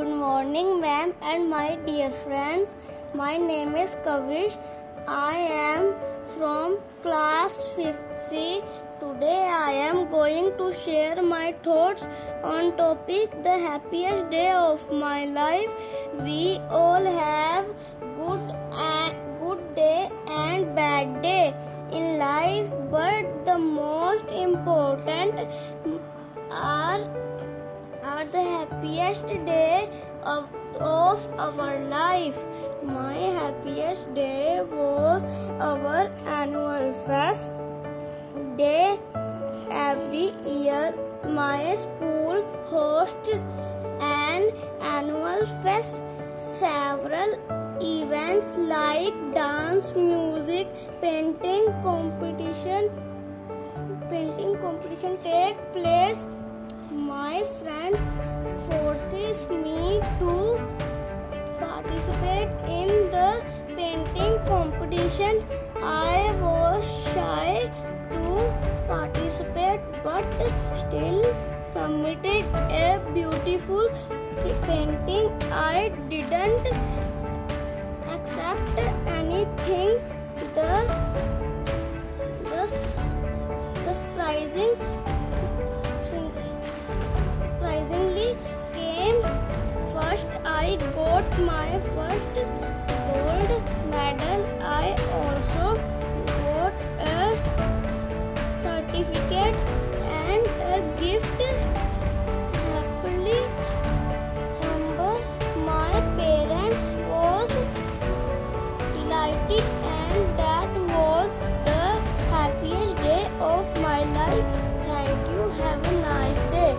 Good morning, ma'am, and my dear friends. My name is Kavish. I am from class 5th C. Today I am going to share my thoughts on topic the happiest day of my life. We all have good and good day and bad day in life, but the most important are are the happiest day of, of our life. My happiest day was our annual fest day. Every year, my school hosts an annual fest. Several events like dance, music, painting competition, painting competition take place my friend forces me to participate in the painting competition. I was shy to participate but still submitted a beautiful painting. I didn't accept anything. The the, the surprising a gift